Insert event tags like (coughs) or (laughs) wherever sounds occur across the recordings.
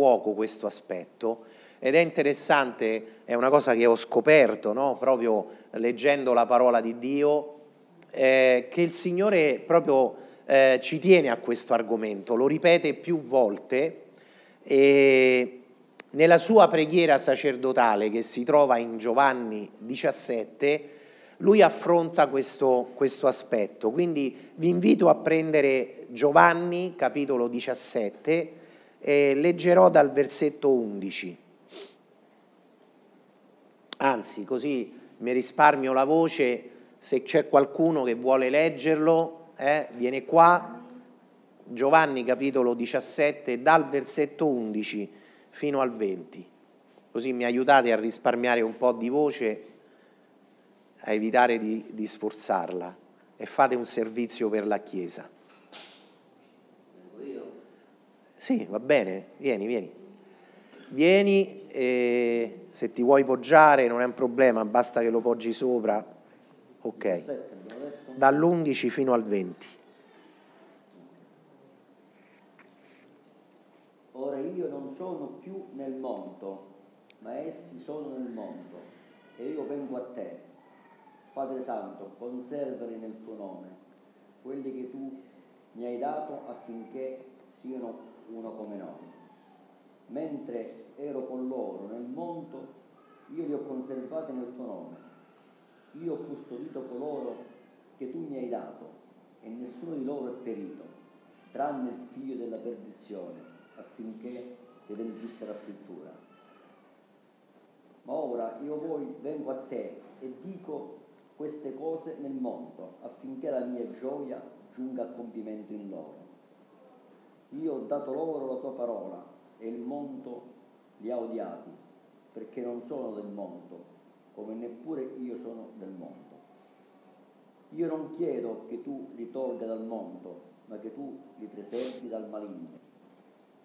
fuoco questo aspetto ed è interessante, è una cosa che ho scoperto no? proprio leggendo la parola di Dio, eh, che il Signore proprio eh, ci tiene a questo argomento, lo ripete più volte e nella sua preghiera sacerdotale che si trova in Giovanni 17, lui affronta questo, questo aspetto. Quindi vi invito a prendere Giovanni capitolo 17 e leggerò dal versetto 11 anzi così mi risparmio la voce, se c'è qualcuno che vuole leggerlo, eh, viene qua, Giovanni capitolo 17, dal versetto 11 fino al 20, così mi aiutate a risparmiare un po' di voce, a evitare di, di sforzarla. E fate un servizio per la Chiesa. Sì, va bene, vieni, vieni. Vieni e se ti vuoi poggiare non è un problema, basta che lo poggi sopra. Ok. Dall'11 fino al 20. Ora io non sono più nel mondo, ma essi sono nel mondo, e io vengo a te. Padre Santo, conservali nel tuo nome, quelli che tu mi hai dato affinché siano uno come noi mentre ero con loro nel mondo, io li ho conservati nel tuo nome. Io ho custodito coloro che tu mi hai dato e nessuno di loro è perito, tranne il figlio della perdizione, affinché si adempisse la scrittura. Ma ora io poi vengo a te e dico queste cose nel mondo, affinché la mia gioia giunga a compimento in loro. Io ho dato loro la tua parola e il mondo li ha odiati, perché non sono del mondo, come neppure io sono del mondo. Io non chiedo che tu li tolga dal mondo, ma che tu li preservi dal maligno.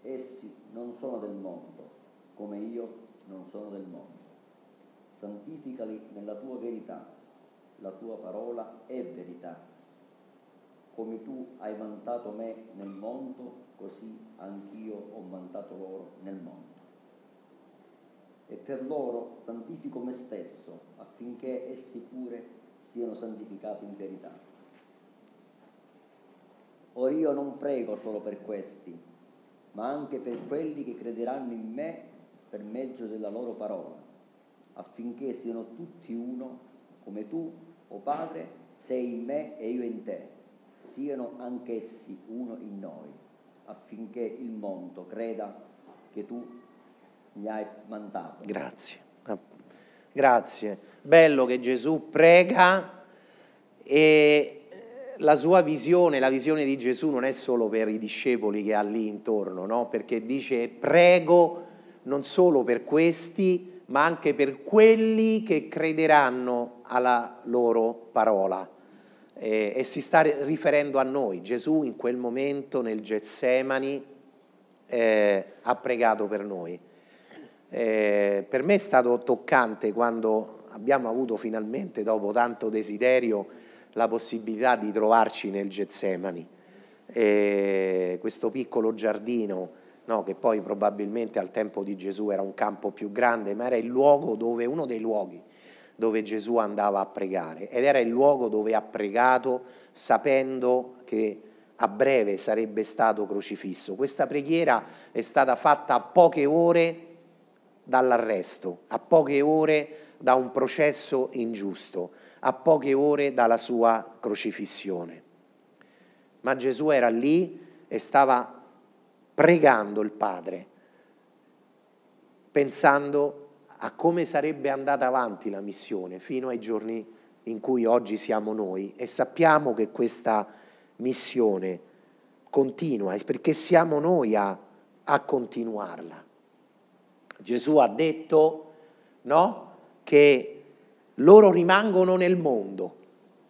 Essi non sono del mondo, come io non sono del mondo. Santificali nella tua verità, la tua parola è verità. Come tu hai vantato me nel mondo, così anch'io ho mandato loro nel mondo. E per loro santifico me stesso, affinché essi pure siano santificati in verità. Ora io non prego solo per questi, ma anche per quelli che crederanno in me per mezzo della loro parola, affinché siano tutti uno, come tu, o oh Padre, sei in me e io in te, siano anch'essi uno in noi affinché il mondo creda che tu mi hai mandato. Grazie. Grazie. Bello che Gesù prega e la sua visione, la visione di Gesù non è solo per i discepoli che ha lì intorno, no? perché dice prego non solo per questi, ma anche per quelli che crederanno alla loro parola eh, e si sta riferendo a noi. Gesù in quel momento nel Getsemani eh, ha pregato per noi. Eh, per me è stato toccante quando abbiamo avuto finalmente, dopo tanto desiderio, la possibilità di trovarci nel Getsemani. questo piccolo giardino, no, che poi probabilmente al tempo di Gesù era un campo più grande, ma era il luogo dove, uno dei luoghi dove Gesù andava a pregare ed era il luogo dove ha pregato sapendo che a breve sarebbe stato crocifisso. Questa preghiera è stata fatta a poche ore dall'arresto, a poche ore da un processo ingiusto, a poche ore dalla sua crocifissione. Ma Gesù era lì e stava pregando il Padre, pensando a come sarebbe andata avanti la missione fino ai giorni in cui oggi siamo noi e sappiamo che questa missione continua perché siamo noi a, a continuarla. Gesù ha detto no, che loro rimangono nel mondo,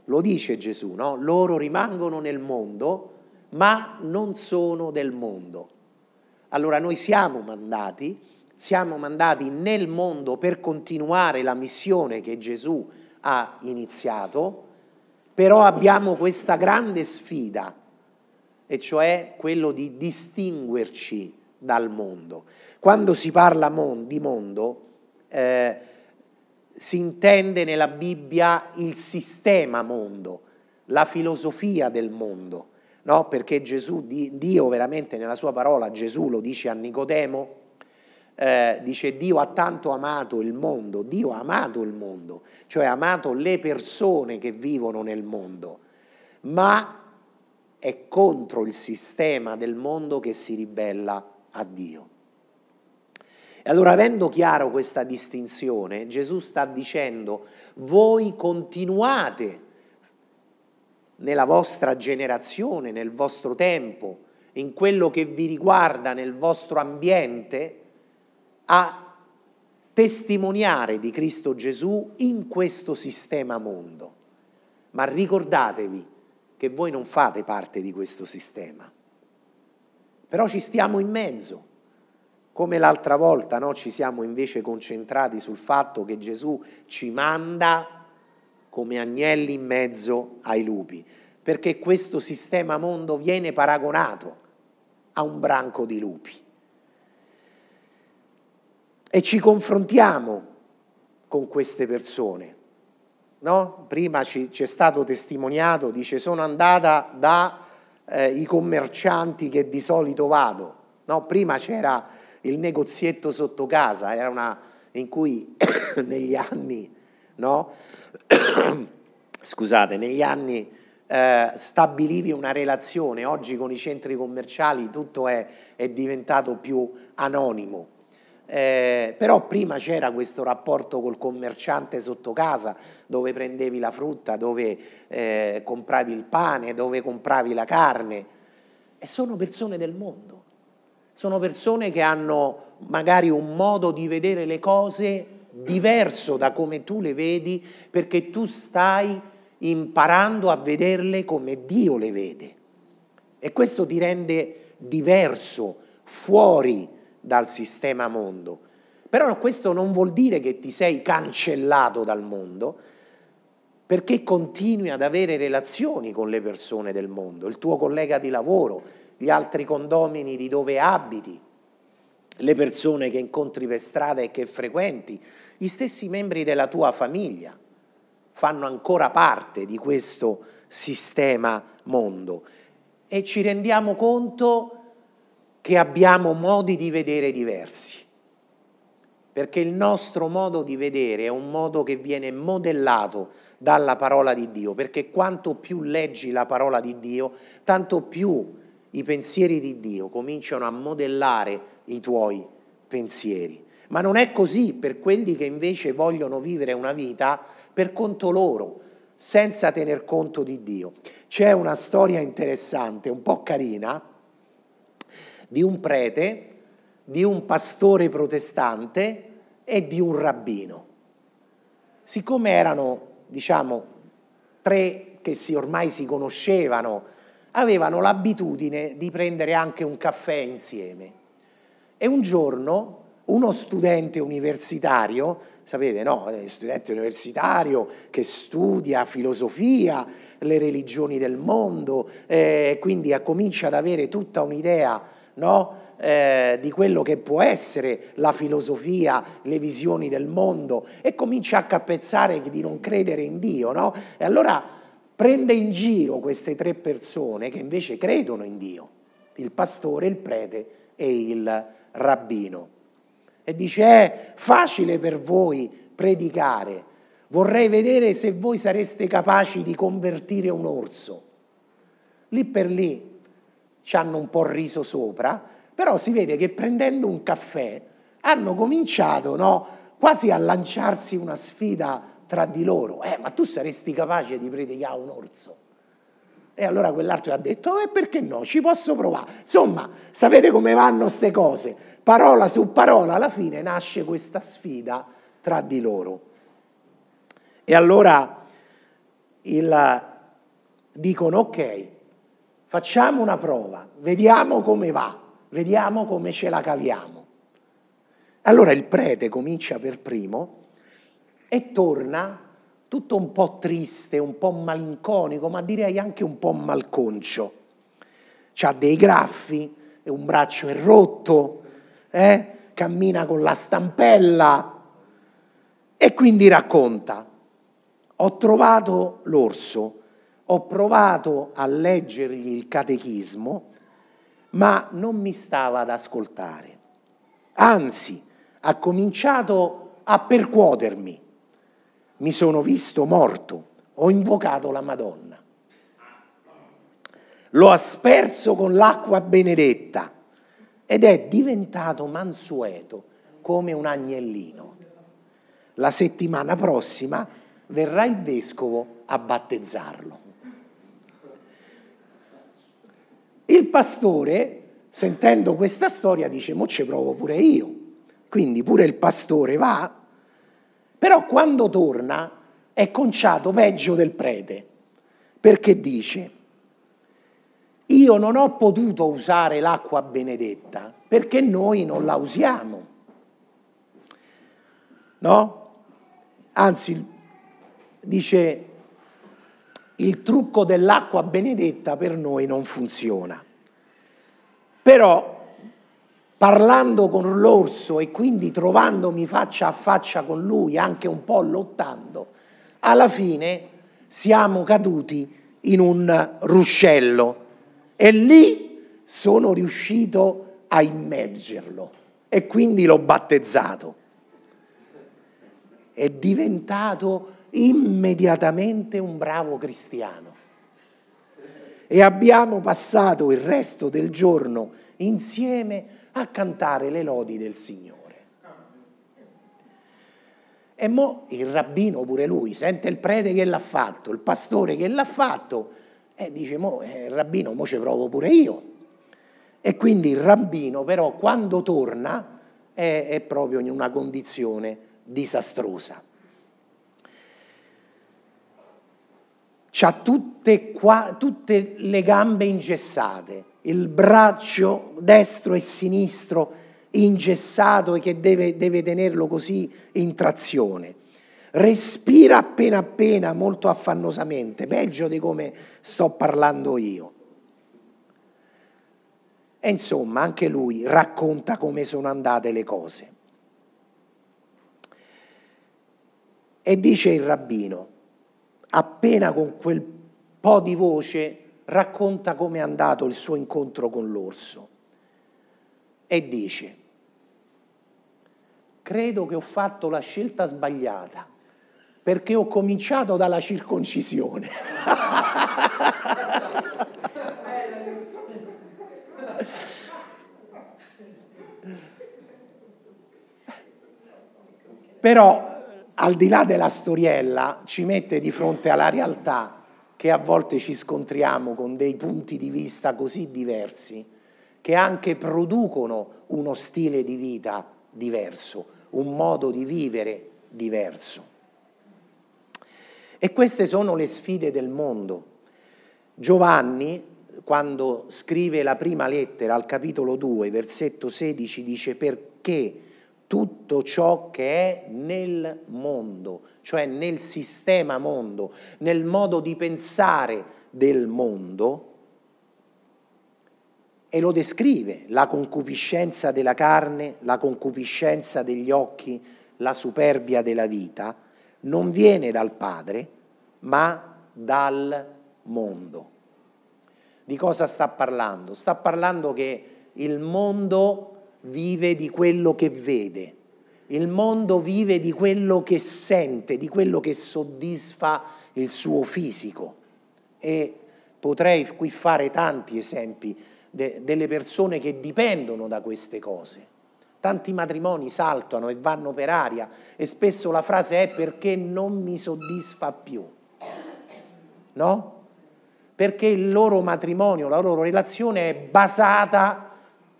lo dice Gesù, no? loro rimangono nel mondo ma non sono del mondo. Allora noi siamo mandati siamo mandati nel mondo per continuare la missione che Gesù ha iniziato, però abbiamo questa grande sfida, e cioè quello di distinguerci dal mondo. Quando si parla mon, di mondo, eh, si intende nella Bibbia il sistema mondo, la filosofia del mondo, no? perché Gesù, Dio veramente nella sua parola, Gesù lo dice a Nicodemo, eh, dice Dio ha tanto amato il mondo, Dio ha amato il mondo, cioè ha amato le persone che vivono nel mondo, ma è contro il sistema del mondo che si ribella a Dio. E allora, avendo chiaro questa distinzione, Gesù sta dicendo, voi continuate nella vostra generazione, nel vostro tempo, in quello che vi riguarda nel vostro ambiente, a testimoniare di Cristo Gesù in questo sistema mondo. Ma ricordatevi che voi non fate parte di questo sistema. Però ci stiamo in mezzo. Come l'altra volta no? ci siamo invece concentrati sul fatto che Gesù ci manda come agnelli in mezzo ai lupi, perché questo sistema mondo viene paragonato a un branco di lupi e ci confrontiamo con queste persone. No? Prima ci, ci, è stato testimoniato, dice sono andata dai eh, commercianti che di solito vado. No? Prima c'era il negozietto sotto casa, era una in cui (coughs) negli anni, no? (coughs) scusate, negli anni eh, stabilivi una relazione, oggi con i centri commerciali tutto è, è diventato più anonimo. Eh, però prima c'era questo rapporto col commerciante sotto casa dove prendevi la frutta, dove eh, compravi il pane, dove compravi la carne. E sono persone del mondo, sono persone che hanno magari un modo di vedere le cose diverso da come tu le vedi perché tu stai imparando a vederle come Dio le vede. E questo ti rende diverso, fuori dal sistema mondo. Però questo non vuol dire che ti sei cancellato dal mondo, perché continui ad avere relazioni con le persone del mondo, il tuo collega di lavoro, gli altri condomini di dove abiti, le persone che incontri per strada e che frequenti, gli stessi membri della tua famiglia fanno ancora parte di questo sistema mondo e ci rendiamo conto che abbiamo modi di vedere diversi, perché il nostro modo di vedere è un modo che viene modellato dalla parola di Dio, perché quanto più leggi la parola di Dio, tanto più i pensieri di Dio cominciano a modellare i tuoi pensieri. Ma non è così per quelli che invece vogliono vivere una vita per conto loro, senza tener conto di Dio. C'è una storia interessante, un po' carina, di un prete, di un pastore protestante e di un rabbino. Siccome erano, diciamo, tre che si, ormai si conoscevano, avevano l'abitudine di prendere anche un caffè insieme. E un giorno uno studente universitario, sapete, no, studente universitario che studia filosofia, le religioni del mondo, eh, quindi comincia ad avere tutta un'idea no? eh, di quello che può essere la filosofia, le visioni del mondo e comincia a capezzare di non credere in Dio. No? E allora prende in giro queste tre persone che invece credono in Dio, il pastore, il prete e il rabbino. E dice, è facile per voi predicare, vorrei vedere se voi sareste capaci di convertire un orso. Lì per lì ci hanno un po' riso sopra, però si vede che prendendo un caffè hanno cominciato no, quasi a lanciarsi una sfida tra di loro. Eh, ma tu saresti capace di predicare un orso? E allora quell'altro ha detto, eh, perché no, ci posso provare. Insomma, sapete come vanno queste cose? Parola su parola, alla fine nasce questa sfida tra di loro. E allora il, dicono, ok, Facciamo una prova, vediamo come va, vediamo come ce la caviamo. Allora il prete comincia per primo e torna tutto un po' triste, un po' malinconico, ma direi anche un po' malconcio. Ha dei graffi, un braccio è rotto, eh? cammina con la stampella e quindi racconta, ho trovato l'orso, ho provato a leggergli il catechismo, ma non mi stava ad ascoltare. Anzi, ha cominciato a percuotermi. Mi sono visto morto, ho invocato la Madonna. L'ho asperso con l'acqua benedetta ed è diventato mansueto come un agnellino. La settimana prossima verrà il vescovo a battezzarlo. Il pastore, sentendo questa storia, dice, mo ci provo pure io. Quindi pure il pastore va, però quando torna è conciato peggio del prete, perché dice, io non ho potuto usare l'acqua benedetta perché noi non la usiamo. No? Anzi, dice, il trucco dell'acqua benedetta per noi non funziona. Però parlando con l'orso e quindi trovandomi faccia a faccia con lui, anche un po' lottando, alla fine siamo caduti in un ruscello e lì sono riuscito a immergerlo e quindi l'ho battezzato. È diventato immediatamente un bravo cristiano. E abbiamo passato il resto del giorno insieme a cantare le lodi del Signore. E mo il rabbino pure lui sente il prete che l'ha fatto, il pastore che l'ha fatto, e dice, mo, eh, rabbino, mo ci provo pure io. E quindi il rabbino però quando torna è, è proprio in una condizione disastrosa. Ha tutte, tutte le gambe ingessate, il braccio destro e sinistro ingessato e che deve, deve tenerlo così in trazione. Respira appena appena, molto affannosamente, peggio di come sto parlando io. E insomma, anche lui racconta come sono andate le cose. E dice il rabbino, appena con quel po' di voce racconta come è andato il suo incontro con l'orso e dice, credo che ho fatto la scelta sbagliata perché ho cominciato dalla circoncisione. (laughs) Però al di là della storiella ci mette di fronte alla realtà che a volte ci scontriamo con dei punti di vista così diversi che anche producono uno stile di vita diverso, un modo di vivere diverso. E queste sono le sfide del mondo. Giovanni, quando scrive la prima lettera al capitolo 2, versetto 16, dice perché tutto ciò che è nel mondo, cioè nel sistema mondo, nel modo di pensare del mondo, e lo descrive, la concupiscenza della carne, la concupiscenza degli occhi, la superbia della vita, non viene dal Padre, ma dal mondo. Di cosa sta parlando? Sta parlando che il mondo vive di quello che vede, il mondo vive di quello che sente, di quello che soddisfa il suo fisico. E potrei qui fare tanti esempi de- delle persone che dipendono da queste cose. Tanti matrimoni saltano e vanno per aria e spesso la frase è perché non mi soddisfa più. No? Perché il loro matrimonio, la loro relazione è basata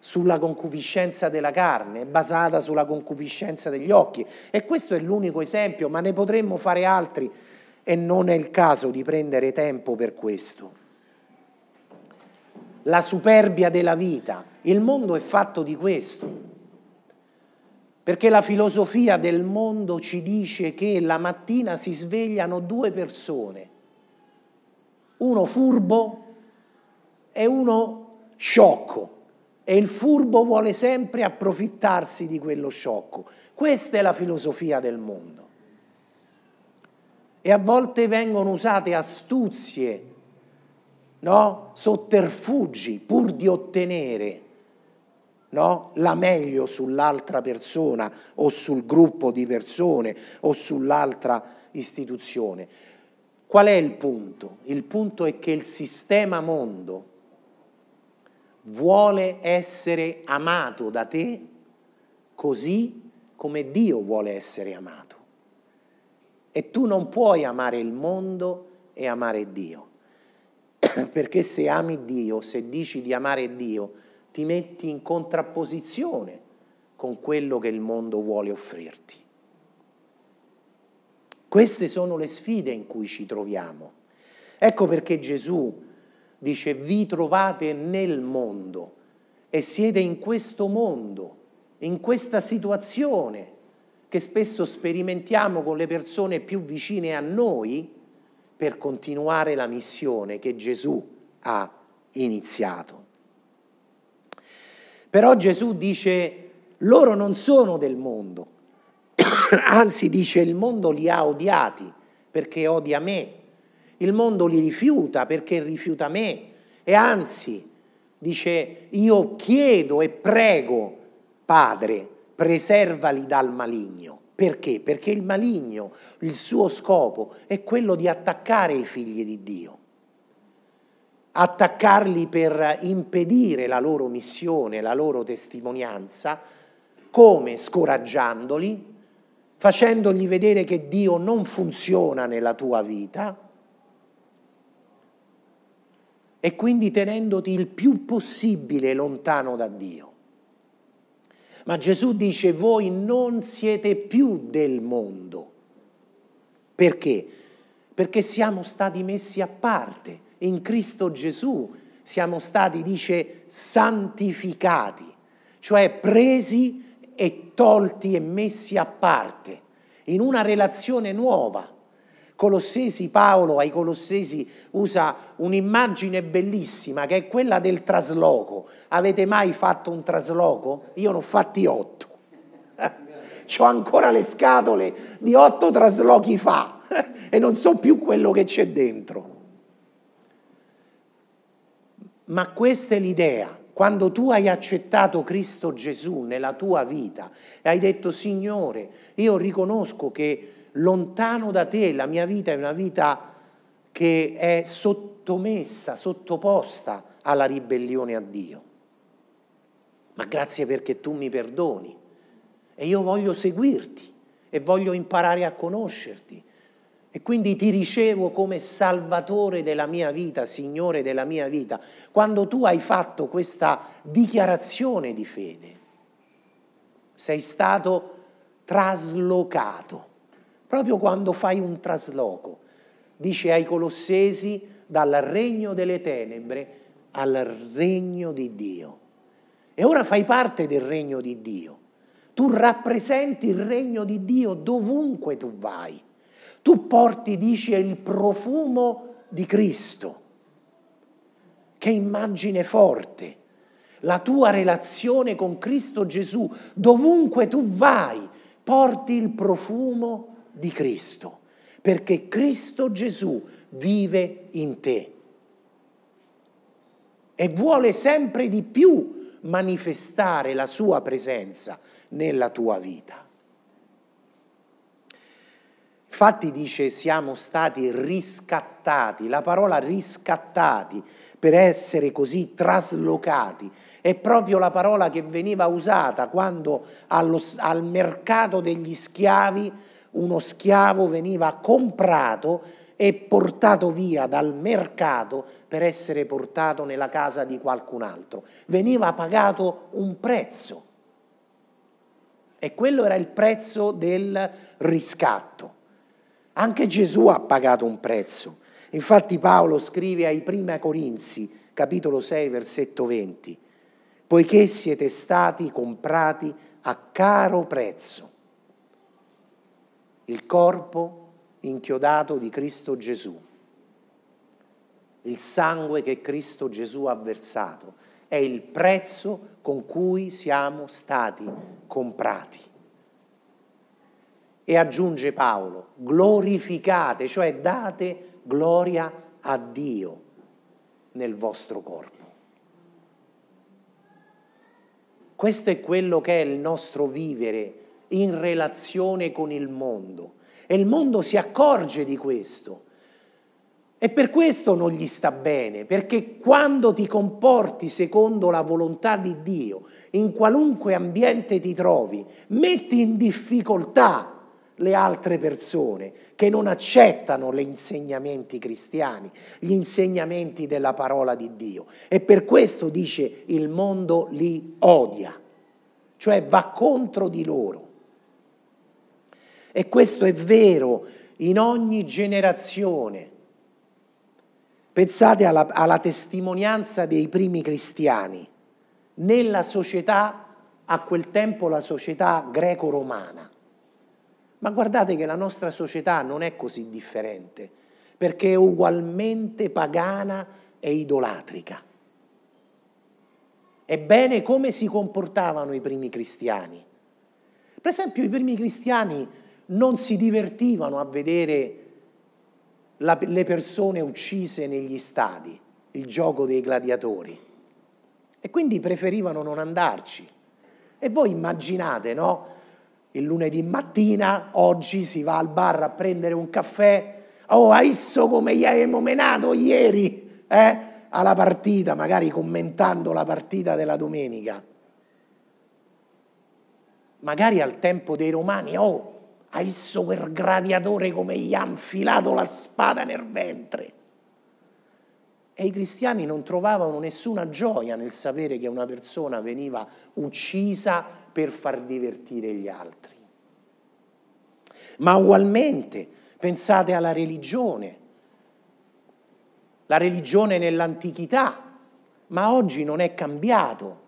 sulla concupiscenza della carne, è basata sulla concupiscenza degli occhi. E questo è l'unico esempio, ma ne potremmo fare altri e non è il caso di prendere tempo per questo. La superbia della vita, il mondo è fatto di questo. Perché la filosofia del mondo ci dice che la mattina si svegliano due persone, uno furbo e uno sciocco e il furbo vuole sempre approfittarsi di quello sciocco. Questa è la filosofia del mondo. E a volte vengono usate astuzie, no? sotterfugi pur di ottenere no? la meglio sull'altra persona o sul gruppo di persone o sull'altra istituzione. Qual è il punto? Il punto è che il sistema mondo vuole essere amato da te così come Dio vuole essere amato. E tu non puoi amare il mondo e amare Dio. (clears throat) Perché se ami Dio, se dici di amare Dio, ti metti in contrapposizione con quello che il mondo vuole offrirti. Queste sono le sfide in cui ci troviamo. Ecco perché Gesù dice vi trovate nel mondo e siete in questo mondo, in questa situazione che spesso sperimentiamo con le persone più vicine a noi per continuare la missione che Gesù ha iniziato. Però Gesù dice loro non sono del mondo, (coughs) anzi dice il mondo li ha odiati perché odia me, il mondo li rifiuta perché rifiuta me e anzi dice io chiedo e prego Padre, preservali dal maligno. Perché? Perché il maligno, il suo scopo è quello di attaccare i figli di Dio, attaccarli per impedire la loro missione, la loro testimonianza, come scoraggiandoli, facendogli vedere che Dio non funziona nella tua vita e quindi tenendoti il più possibile lontano da Dio. Ma Gesù dice voi non siete più del mondo. Perché? Perché siamo stati messi a parte. In Cristo Gesù siamo stati, dice, santificati, cioè presi e tolti e messi a parte in una relazione nuova. Colossesi, Paolo ai Colossesi usa un'immagine bellissima che è quella del trasloco. Avete mai fatto un trasloco? Io ne ho fatti otto. (laughs) ho ancora le scatole di otto traslochi fa (laughs) e non so più quello che c'è dentro. Ma questa è l'idea quando tu hai accettato Cristo Gesù nella tua vita e hai detto Signore, io riconosco che lontano da te la mia vita è una vita che è sottomessa, sottoposta alla ribellione a Dio. Ma grazie perché tu mi perdoni e io voglio seguirti e voglio imparare a conoscerti e quindi ti ricevo come salvatore della mia vita, Signore della mia vita. Quando tu hai fatto questa dichiarazione di fede, sei stato traslocato. Proprio quando fai un trasloco, dice ai Colossesi, dal regno delle tenebre al regno di Dio. E ora fai parte del regno di Dio. Tu rappresenti il regno di Dio dovunque tu vai. Tu porti, dice, il profumo di Cristo. Che immagine forte. La tua relazione con Cristo Gesù, dovunque tu vai, porti il profumo di Cristo, perché Cristo Gesù vive in te e vuole sempre di più manifestare la sua presenza nella tua vita. Infatti dice siamo stati riscattati, la parola riscattati per essere così traslocati è proprio la parola che veniva usata quando allo, al mercato degli schiavi uno schiavo veniva comprato e portato via dal mercato per essere portato nella casa di qualcun altro. Veniva pagato un prezzo e quello era il prezzo del riscatto. Anche Gesù ha pagato un prezzo. Infatti Paolo scrive ai primi Corinzi, capitolo 6, versetto 20, poiché siete stati comprati a caro prezzo. Il corpo inchiodato di Cristo Gesù, il sangue che Cristo Gesù ha versato, è il prezzo con cui siamo stati comprati. E aggiunge Paolo, glorificate, cioè date gloria a Dio nel vostro corpo. Questo è quello che è il nostro vivere in relazione con il mondo. E il mondo si accorge di questo. E per questo non gli sta bene, perché quando ti comporti secondo la volontà di Dio, in qualunque ambiente ti trovi, metti in difficoltà le altre persone che non accettano gli insegnamenti cristiani, gli insegnamenti della parola di Dio. E per questo dice il mondo li odia, cioè va contro di loro. E questo è vero in ogni generazione. Pensate alla, alla testimonianza dei primi cristiani nella società, a quel tempo la società greco-romana. Ma guardate che la nostra società non è così differente, perché è ugualmente pagana e idolatrica. Ebbene, come si comportavano i primi cristiani? Per esempio, i primi cristiani non si divertivano a vedere la, le persone uccise negli stadi, il gioco dei gladiatori. E quindi preferivano non andarci. E voi immaginate, no? Il lunedì mattina, oggi si va al bar a prendere un caffè. Oh, hai visto come gli abbiamo menato ieri? Eh? Alla partita, magari commentando la partita della domenica. Magari al tempo dei romani, oh, hai visto quel gladiatore come gli ha infilato la spada nel ventre? E i cristiani non trovavano nessuna gioia nel sapere che una persona veniva uccisa per far divertire gli altri. Ma ugualmente pensate alla religione. La religione nell'antichità, ma oggi non è cambiato.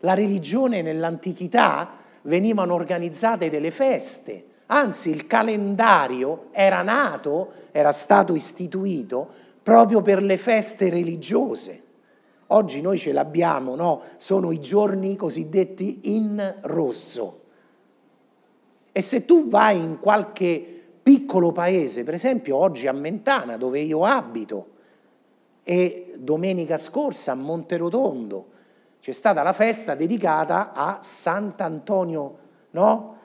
La religione nell'antichità venivano organizzate delle feste, Anzi, il calendario era nato, era stato istituito proprio per le feste religiose. Oggi noi ce l'abbiamo, no? Sono i giorni cosiddetti in rosso. E se tu vai in qualche piccolo paese, per esempio oggi a Mentana, dove io abito, e domenica scorsa a Monterotondo c'è stata la festa dedicata a Sant'Antonio, no?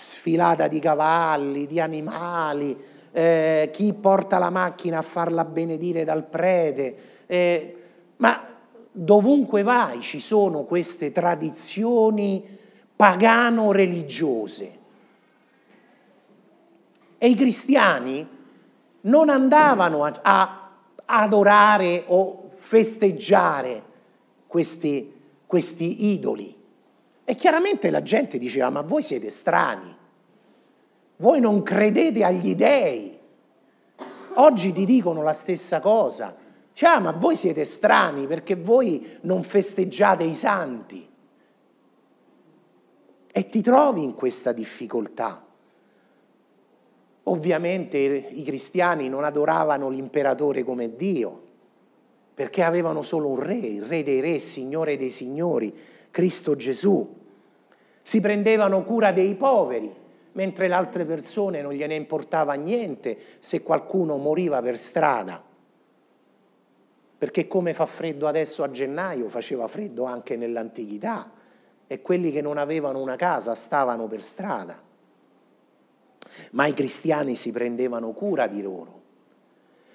Sfilata di cavalli, di animali, eh, chi porta la macchina a farla benedire dal prete, eh, ma dovunque vai ci sono queste tradizioni pagano-religiose. E i cristiani non andavano a, a adorare o festeggiare questi, questi idoli e chiaramente la gente diceva, ma voi siete strani, voi non credete agli dèi. Oggi ti dicono la stessa cosa. Cioè, ma voi siete strani perché voi non festeggiate i santi. E ti trovi in questa difficoltà. Ovviamente i cristiani non adoravano l'imperatore come Dio, perché avevano solo un re, il re dei re, signore dei signori, Cristo Gesù si prendevano cura dei poveri, mentre le altre persone non gliene importava niente se qualcuno moriva per strada. Perché come fa freddo adesso a gennaio, faceva freddo anche nell'antichità e quelli che non avevano una casa stavano per strada. Ma i cristiani si prendevano cura di loro.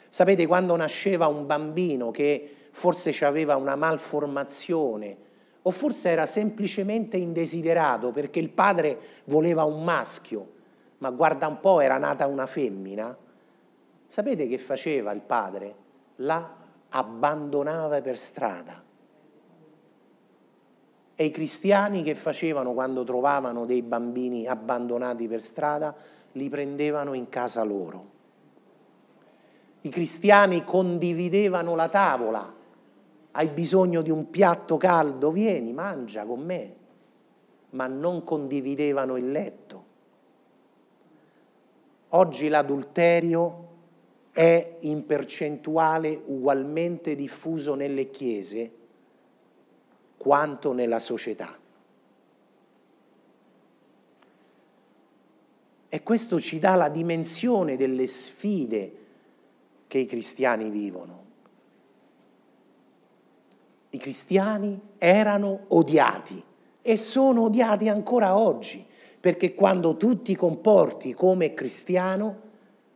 Sapete, quando nasceva un bambino che forse aveva una malformazione, o forse era semplicemente indesiderato perché il padre voleva un maschio, ma guarda un po' era nata una femmina. Sapete che faceva il padre? La abbandonava per strada. E i cristiani che facevano quando trovavano dei bambini abbandonati per strada? Li prendevano in casa loro. I cristiani condividevano la tavola hai bisogno di un piatto caldo, vieni, mangia con me, ma non condividevano il letto. Oggi l'adulterio è in percentuale ugualmente diffuso nelle chiese quanto nella società. E questo ci dà la dimensione delle sfide che i cristiani vivono. I cristiani erano odiati e sono odiati ancora oggi, perché quando tu ti comporti come cristiano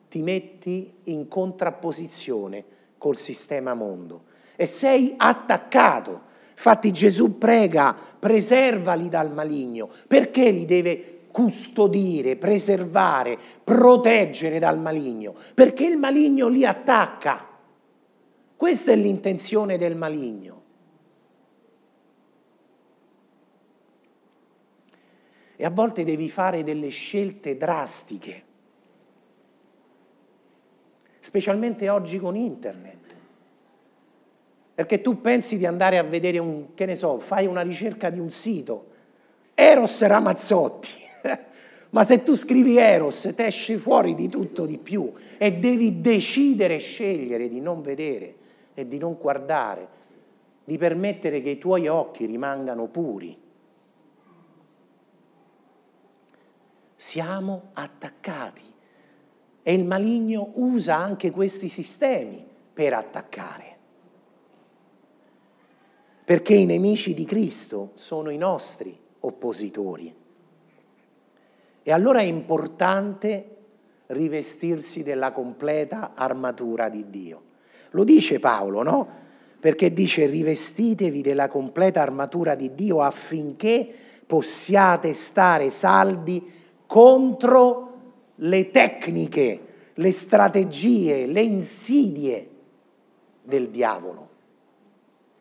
ti metti in contrapposizione col sistema mondo e sei attaccato. Infatti Gesù prega, preservali dal maligno, perché li deve custodire, preservare, proteggere dal maligno, perché il maligno li attacca. Questa è l'intenzione del maligno. E a volte devi fare delle scelte drastiche, specialmente oggi con internet. Perché tu pensi di andare a vedere un, che ne so, fai una ricerca di un sito, Eros Ramazzotti, (laughs) ma se tu scrivi Eros ti esce fuori di tutto di più e devi decidere scegliere di non vedere e di non guardare, di permettere che i tuoi occhi rimangano puri. Siamo attaccati e il maligno usa anche questi sistemi per attaccare perché i nemici di Cristo sono i nostri oppositori. E allora è importante rivestirsi della completa armatura di Dio. Lo dice Paolo, no? Perché dice rivestitevi della completa armatura di Dio affinché possiate stare saldi contro le tecniche, le strategie, le insidie del diavolo.